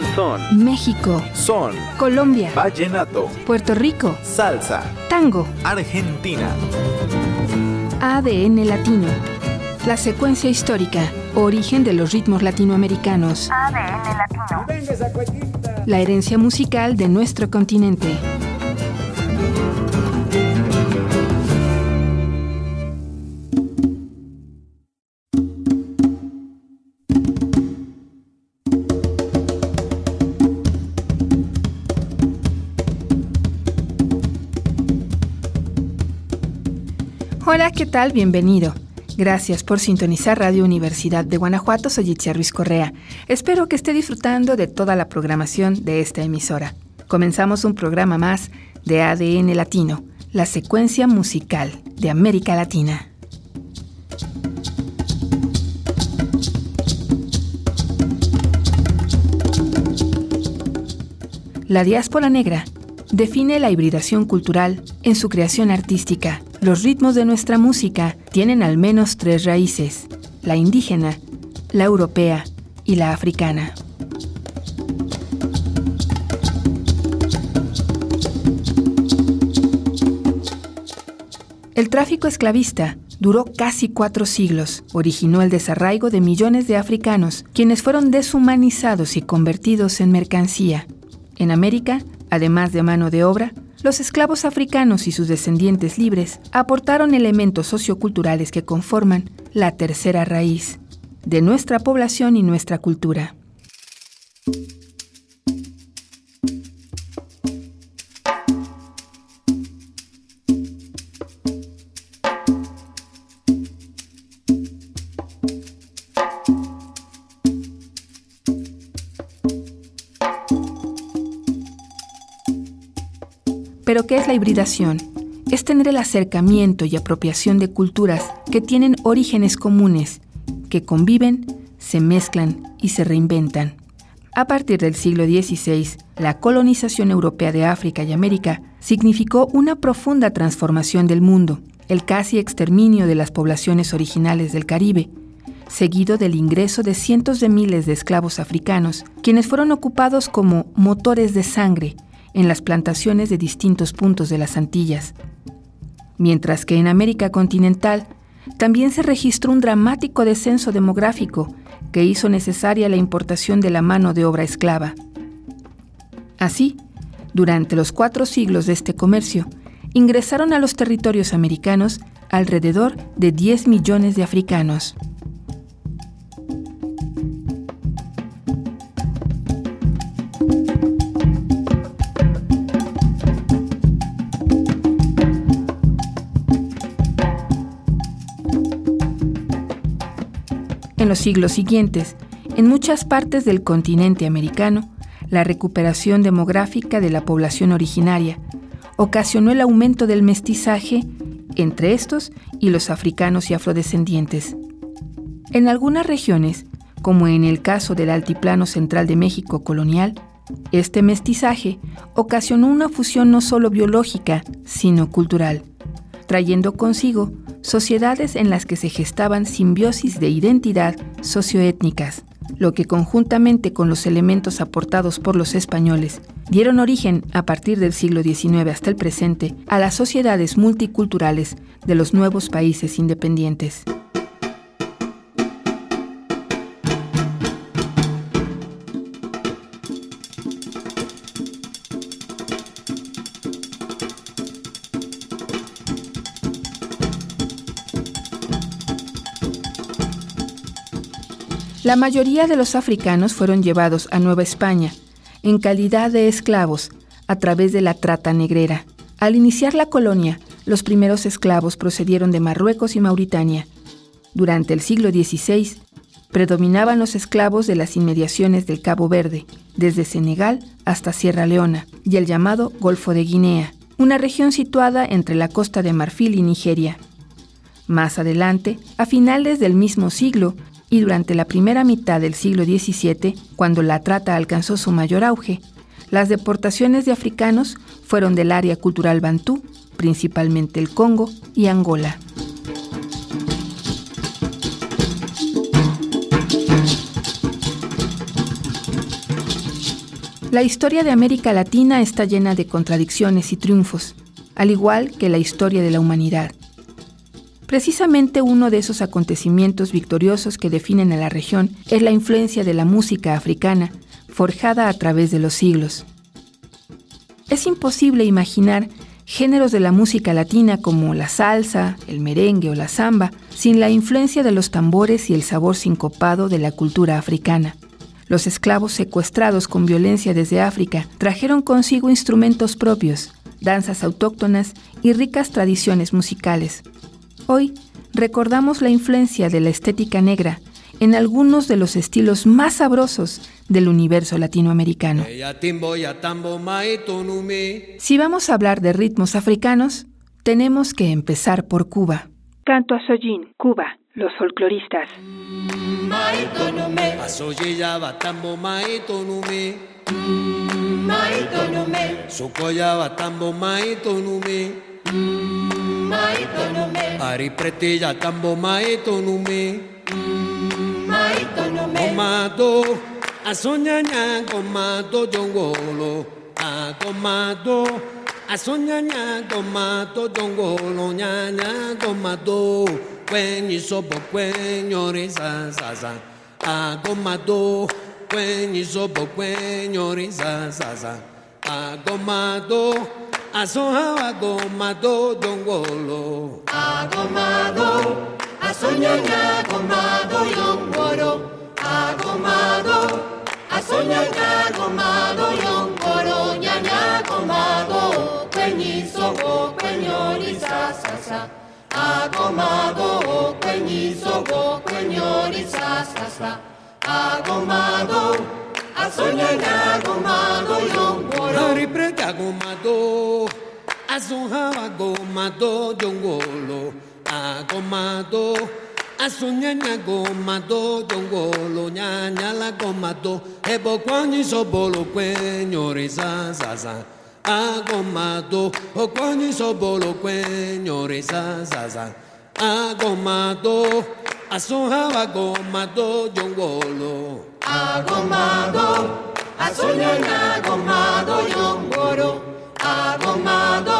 danzón, México, son, Colombia, vallenato, Puerto Rico, salsa, tango, Argentina. ADN latino. La secuencia histórica, origen de los ritmos latinoamericanos. ADN latino. La herencia musical de nuestro continente. ¿Qué tal? Bienvenido. Gracias por sintonizar Radio Universidad de Guanajuato. Soy Itzia Ruiz Correa. Espero que esté disfrutando de toda la programación de esta emisora. Comenzamos un programa más de ADN Latino, la secuencia musical de América Latina. La diáspora negra define la hibridación cultural en su creación artística. Los ritmos de nuestra música tienen al menos tres raíces, la indígena, la europea y la africana. El tráfico esclavista duró casi cuatro siglos. Originó el desarraigo de millones de africanos, quienes fueron deshumanizados y convertidos en mercancía. En América, además de mano de obra, los esclavos africanos y sus descendientes libres aportaron elementos socioculturales que conforman la tercera raíz de nuestra población y nuestra cultura. Pero ¿qué es la hibridación? Es tener el acercamiento y apropiación de culturas que tienen orígenes comunes, que conviven, se mezclan y se reinventan. A partir del siglo XVI, la colonización europea de África y América significó una profunda transformación del mundo, el casi exterminio de las poblaciones originales del Caribe, seguido del ingreso de cientos de miles de esclavos africanos, quienes fueron ocupados como motores de sangre en las plantaciones de distintos puntos de las Antillas. Mientras que en América continental también se registró un dramático descenso demográfico que hizo necesaria la importación de la mano de obra esclava. Así, durante los cuatro siglos de este comercio, ingresaron a los territorios americanos alrededor de 10 millones de africanos. Los siglos siguientes, en muchas partes del continente americano, la recuperación demográfica de la población originaria ocasionó el aumento del mestizaje entre estos y los africanos y afrodescendientes. En algunas regiones, como en el caso del Altiplano Central de México colonial, este mestizaje ocasionó una fusión no solo biológica, sino cultural, trayendo consigo sociedades en las que se gestaban simbiosis de identidad socioétnicas, lo que conjuntamente con los elementos aportados por los españoles dieron origen, a partir del siglo XIX hasta el presente, a las sociedades multiculturales de los nuevos países independientes. La mayoría de los africanos fueron llevados a Nueva España en calidad de esclavos a través de la trata negrera. Al iniciar la colonia, los primeros esclavos procedieron de Marruecos y Mauritania. Durante el siglo XVI, predominaban los esclavos de las inmediaciones del Cabo Verde, desde Senegal hasta Sierra Leona y el llamado Golfo de Guinea, una región situada entre la costa de Marfil y Nigeria. Más adelante, a finales del mismo siglo, y durante la primera mitad del siglo XVII, cuando la trata alcanzó su mayor auge, las deportaciones de africanos fueron del área cultural bantú, principalmente el Congo y Angola. La historia de América Latina está llena de contradicciones y triunfos, al igual que la historia de la humanidad. Precisamente uno de esos acontecimientos victoriosos que definen a la región es la influencia de la música africana, forjada a través de los siglos. Es imposible imaginar géneros de la música latina como la salsa, el merengue o la samba, sin la influencia de los tambores y el sabor sincopado de la cultura africana. Los esclavos secuestrados con violencia desde África trajeron consigo instrumentos propios, danzas autóctonas y ricas tradiciones musicales. Hoy recordamos la influencia de la estética negra en algunos de los estilos más sabrosos del universo latinoamericano. Si vamos a hablar de ritmos africanos, tenemos que empezar por Cuba. Canto a Soyin, Cuba, los folcloristas. maitonume. Aripretilla tambo maitonume. Maitonume. Omado asonyanya gomado jongolo. Agomado asonyanya gomado jongolo nyanya gomado. Kwenye sobo kwenye orisa sasa. Agomado kwenye sobo kwenye orisa sasa. Agomado. Asoha agomado dongolo. Agomado Asonyanya agomado yongoro. Agomado Asonyanya agomado yongoro. Nyanya agomado Kwenyisogo kwenyori sasasa. Agomado kwenyisogo kwenyori sasasa. Agomado Haripre agomado, azonha agomado jongolo, agomado, azunyanya gomado jongolo, nyanyala gomado, ebo kwani sobolo kwenyo reza zaza. Agomado, o kwani sobolo kwenyo reza zaza. Agomado, agomado. asohaba gomado yo wolo. Agomado asoñana gomado yo woro agomado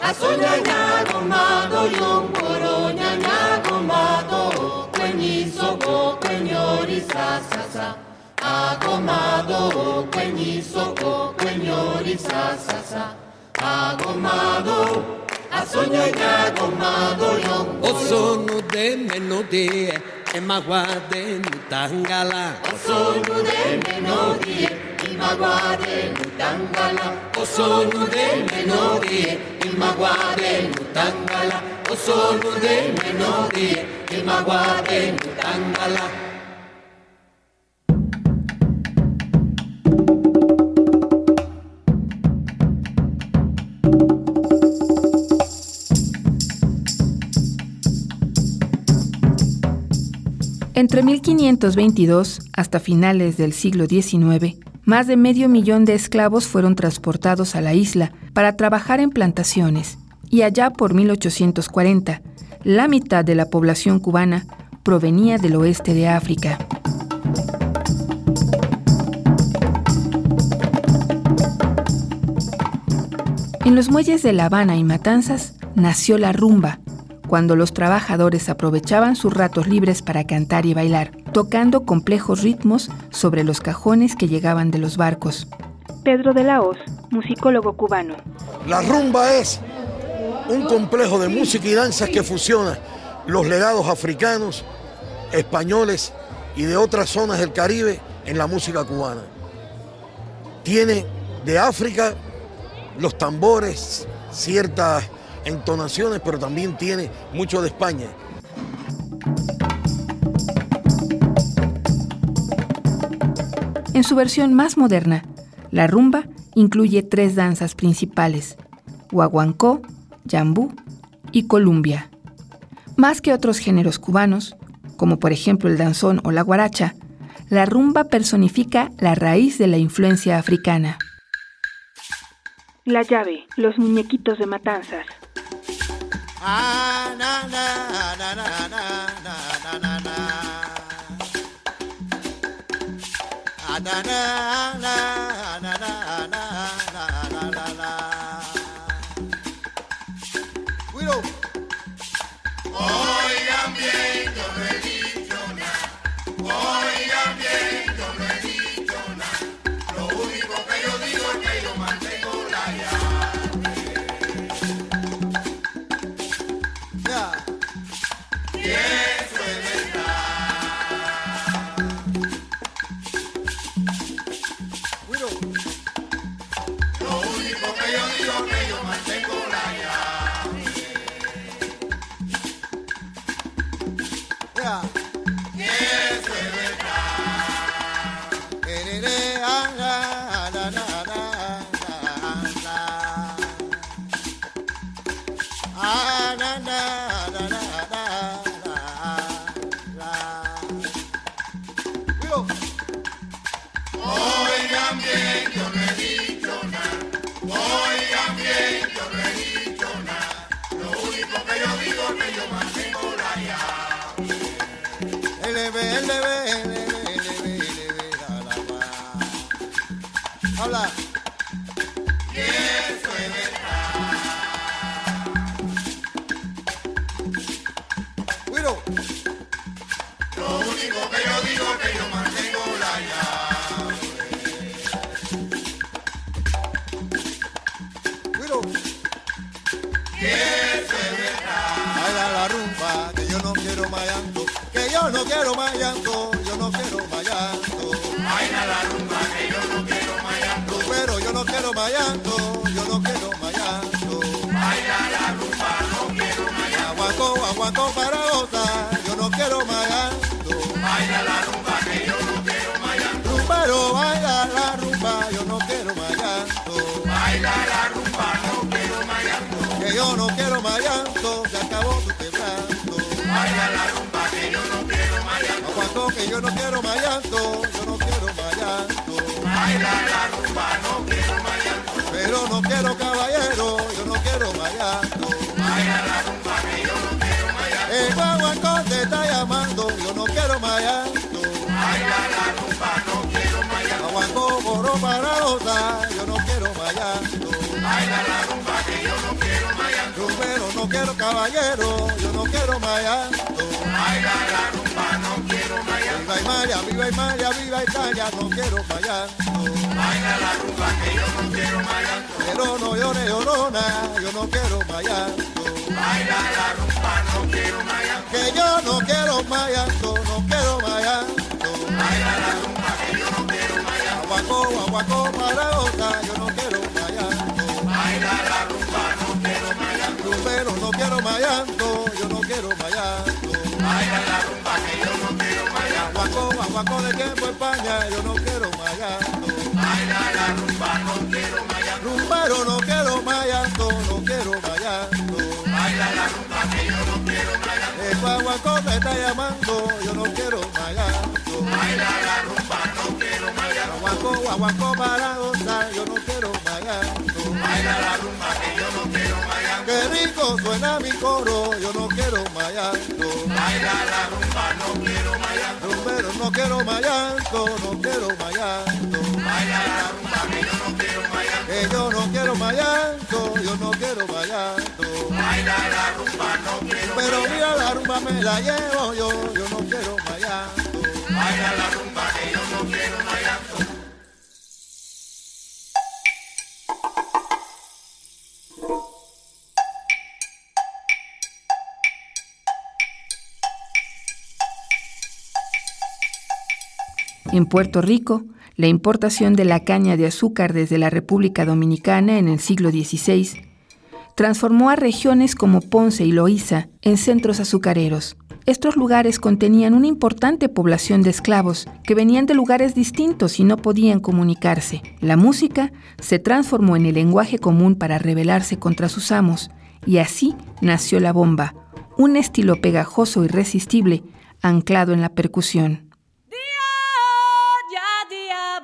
asoñana gomado yo woro ñaña gomado kwenyiso go kwenyori sasasa agomado kwenyiso go kwenyori sasasa agomado asonyaga komadoyo osonu de menodie emagwa de mutangala. Osonu de menodie imagwa e de mutangala. Osonu de menodie imagwa e de mutangala. Osonu de menodie imagwa e de mutangala. Entre 1522 hasta finales del siglo XIX, más de medio millón de esclavos fueron transportados a la isla para trabajar en plantaciones, y allá por 1840, la mitad de la población cubana provenía del oeste de África. En los muelles de La Habana y Matanzas nació la rumba, cuando los trabajadores aprovechaban sus ratos libres para cantar y bailar, tocando complejos ritmos sobre los cajones que llegaban de los barcos. Pedro de la Hoz, musicólogo cubano. La rumba es un complejo de música y danzas que fusiona los legados africanos, españoles y de otras zonas del Caribe en la música cubana. Tiene de África los tambores, ciertas entonaciones, pero también tiene mucho de España. En su versión más moderna, la rumba incluye tres danzas principales, guaguancó, yambú y columbia. Más que otros géneros cubanos, como por ejemplo el danzón o la guaracha, la rumba personifica la raíz de la influencia africana. La llave, los muñequitos de matanzas. Na, na, na, que yo no quiero más llanto, yo no quiero más llanto. Baila la rumba, no quiero más llanto. Pero no quiero caballero, yo no quiero más llanto. Baila la rumba, que yo no quiero más llanto. El guaguancón te está llamando, yo no quiero más llanto. Baila la rumba, no quiero más llanto. Gorro para otra, yo no quiero más llanto. Baila la rumba, que yo no quiero más llanto. Pero no quiero caballero, yo no quiero más llanto. Baila la rumba. Italia, viva Italia, viva Italia, no quiero fallar. Baila la rumba que yo no quiero fallar. Pero no llores, llorona, yo no quiero fallar. Baila la rumba, no quiero fallar. Que yo no quiero fallar, no quiero fallar. Baila la rumba que yo no quiero fallar. Aguacó, aguacó, para otra, yo no quiero fallar. Baila la rumba, no quiero fallar. Pero no quiero fallar. guaco de tiempo España, yo no quiero mayando. Baila la rumba, no quiero mayando. Rumbero, no quiero mayando, no quiero mayando. Baila la rumba, que yo no quiero mayando. El guaguaco me está llamando, yo no quiero mayando. Baila la rumba, no quiero mayando. Guaguaco, guaguaco para gozar, yo no quiero mayando. Baila la rumba, que yo no quiero mayando. Qué rico suena mi coro, yo no quiero mayando. Baila la rumba, no quiero pero no quiero mayanto, no quiero mayanto. Que yo no quiero mayanto, yo no quiero mayanto. Pero mira la rumba me la llevo yo, yo no quiero mayanto. Baila la rumba que yo no quiero. En Puerto Rico, la importación de la caña de azúcar desde la República Dominicana en el siglo XVI transformó a regiones como Ponce y Loíza en centros azucareros. Estos lugares contenían una importante población de esclavos que venían de lugares distintos y no podían comunicarse. La música se transformó en el lenguaje común para rebelarse contra sus amos y así nació la bomba, un estilo pegajoso irresistible anclado en la percusión.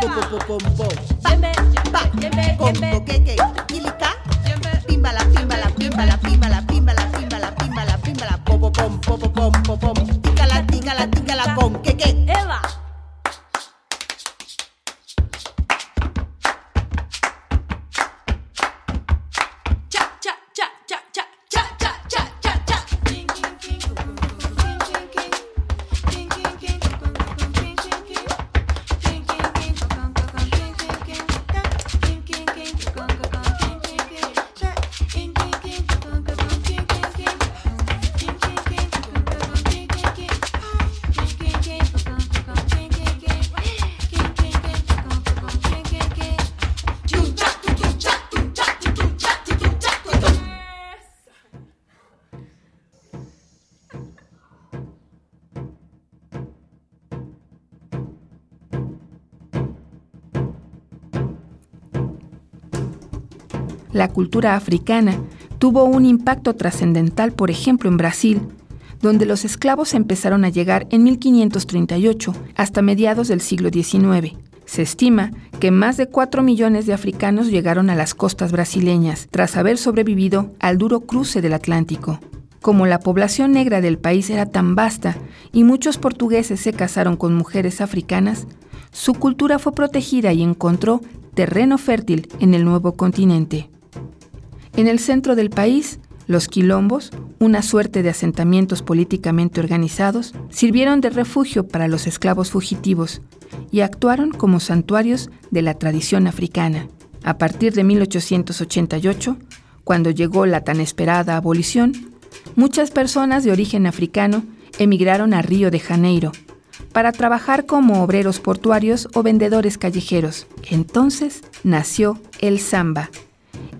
boom, boom, boom, pum, pum. La cultura africana tuvo un impacto trascendental, por ejemplo, en Brasil, donde los esclavos empezaron a llegar en 1538 hasta mediados del siglo XIX. Se estima que más de 4 millones de africanos llegaron a las costas brasileñas tras haber sobrevivido al duro cruce del Atlántico. Como la población negra del país era tan vasta y muchos portugueses se casaron con mujeres africanas, su cultura fue protegida y encontró terreno fértil en el nuevo continente. En el centro del país, los quilombos, una suerte de asentamientos políticamente organizados, sirvieron de refugio para los esclavos fugitivos y actuaron como santuarios de la tradición africana. A partir de 1888, cuando llegó la tan esperada abolición, muchas personas de origen africano emigraron a Río de Janeiro para trabajar como obreros portuarios o vendedores callejeros. Entonces nació el samba,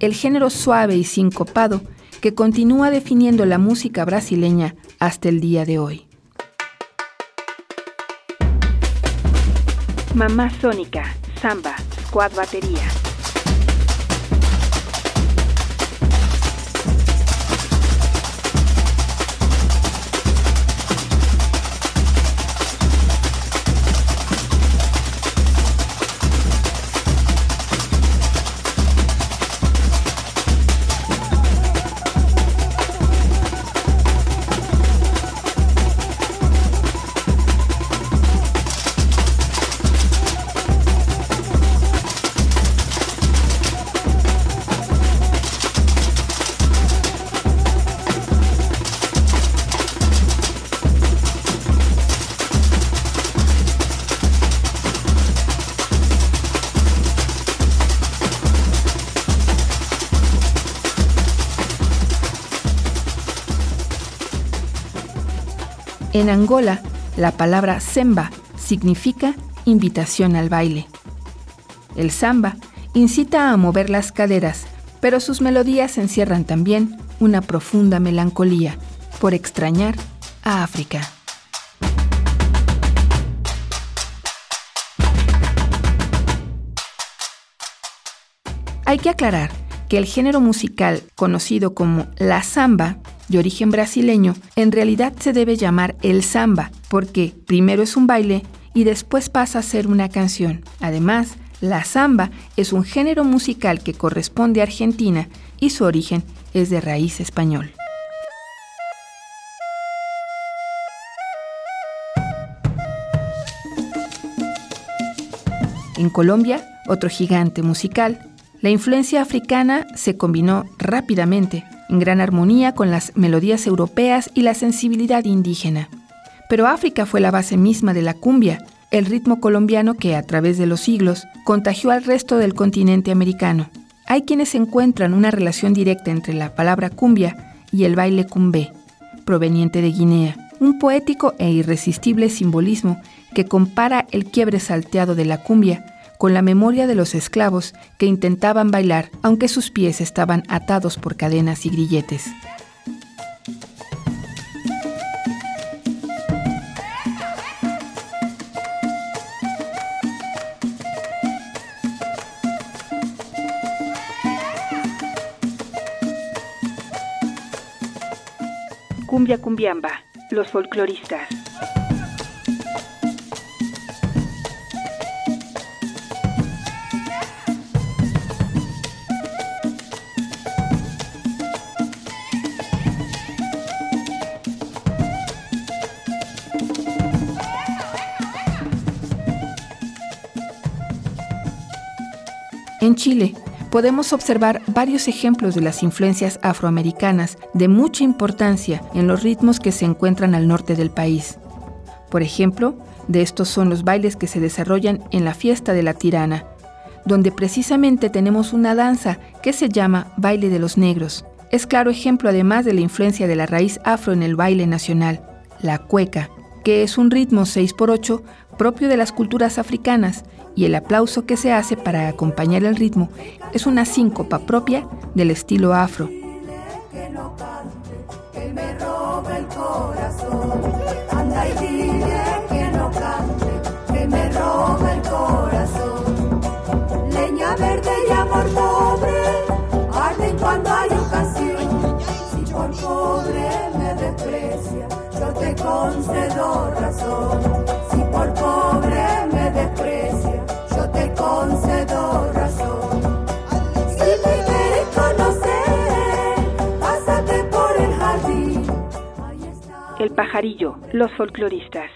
el género suave y sincopado que continúa definiendo la música brasileña hasta el día de hoy. Mamá Sónica, Samba, Squad Batería. En Angola, la palabra semba significa invitación al baile. El samba incita a mover las caderas, pero sus melodías encierran también una profunda melancolía por extrañar a África. Hay que aclarar que el género musical conocido como la samba de origen brasileño, en realidad se debe llamar el samba, porque primero es un baile y después pasa a ser una canción. Además, la samba es un género musical que corresponde a Argentina y su origen es de raíz español. En Colombia, otro gigante musical, la influencia africana se combinó rápidamente en gran armonía con las melodías europeas y la sensibilidad indígena. Pero África fue la base misma de la cumbia, el ritmo colombiano que a través de los siglos contagió al resto del continente americano. Hay quienes encuentran una relación directa entre la palabra cumbia y el baile cumbé, proveniente de Guinea, un poético e irresistible simbolismo que compara el quiebre salteado de la cumbia con la memoria de los esclavos que intentaban bailar aunque sus pies estaban atados por cadenas y grilletes. Cumbia Cumbiamba, los folcloristas. En Chile, podemos observar varios ejemplos de las influencias afroamericanas de mucha importancia en los ritmos que se encuentran al norte del país. Por ejemplo, de estos son los bailes que se desarrollan en la fiesta de la tirana, donde precisamente tenemos una danza que se llama baile de los negros. Es claro ejemplo además de la influencia de la raíz afro en el baile nacional, la cueca, que es un ritmo 6x8 propio de las culturas africanas y el aplauso que se hace para acompañar el ritmo es una síncopa propia del estilo afro. Pajarillo, los folcloristas.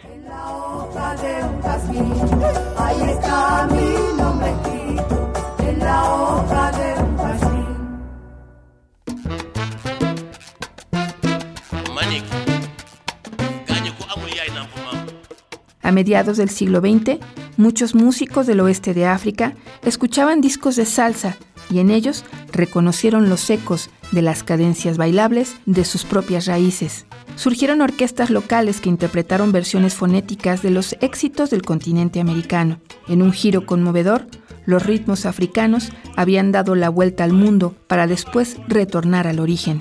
A mediados del siglo XX, muchos músicos del oeste de África escuchaban discos de salsa y en ellos reconocieron los ecos de las cadencias bailables de sus propias raíces. Surgieron orquestas locales que interpretaron versiones fonéticas de los éxitos del continente americano. En un giro conmovedor, los ritmos africanos habían dado la vuelta al mundo para después retornar al origen.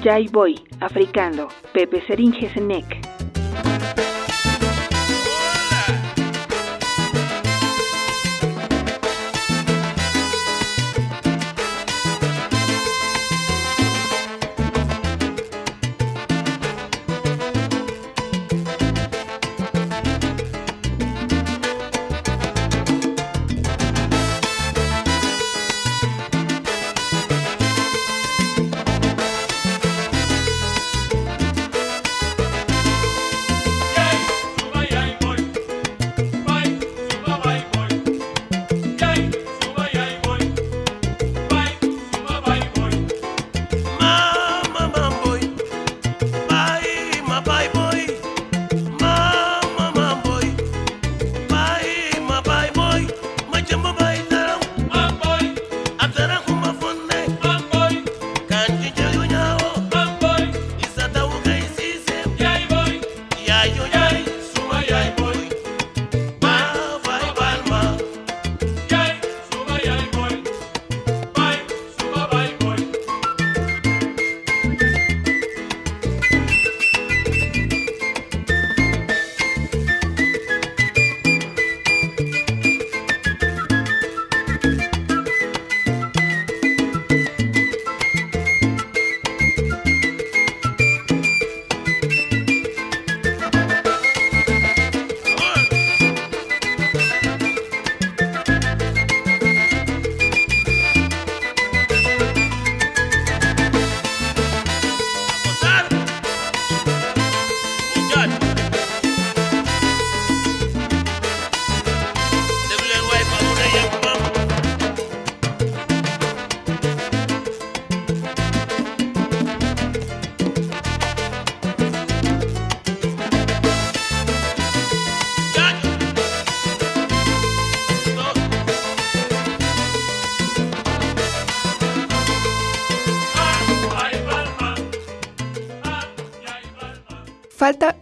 Jai Boy, africano, Pepe Seringe Senec.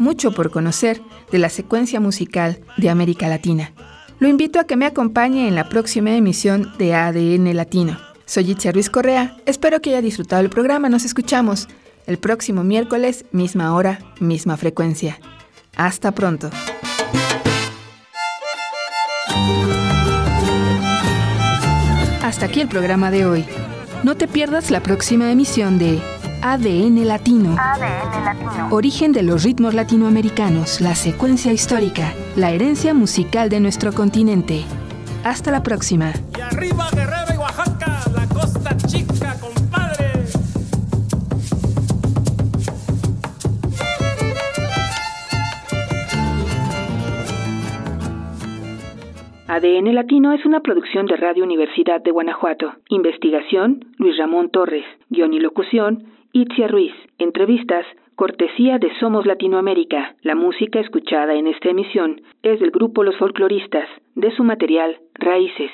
Mucho por conocer de la secuencia musical de América Latina. Lo invito a que me acompañe en la próxima emisión de ADN Latino. Soy Itzia Ruiz Correa, espero que haya disfrutado el programa, nos escuchamos el próximo miércoles, misma hora, misma frecuencia. Hasta pronto. Hasta aquí el programa de hoy. No te pierdas la próxima emisión de ADN Latino. ADN Latino. Origen de los ritmos latinoamericanos, la secuencia histórica, la herencia musical de nuestro continente. Hasta la próxima. Y arriba Guerrero y Oaxaca, la costa chica, compadre. ADN Latino es una producción de Radio Universidad de Guanajuato. Investigación, Luis Ramón Torres. Guión y locución, Itzia Ruiz. Entrevistas, cortesía de Somos Latinoamérica. La música escuchada en esta emisión es del grupo Los Folcloristas, de su material Raíces.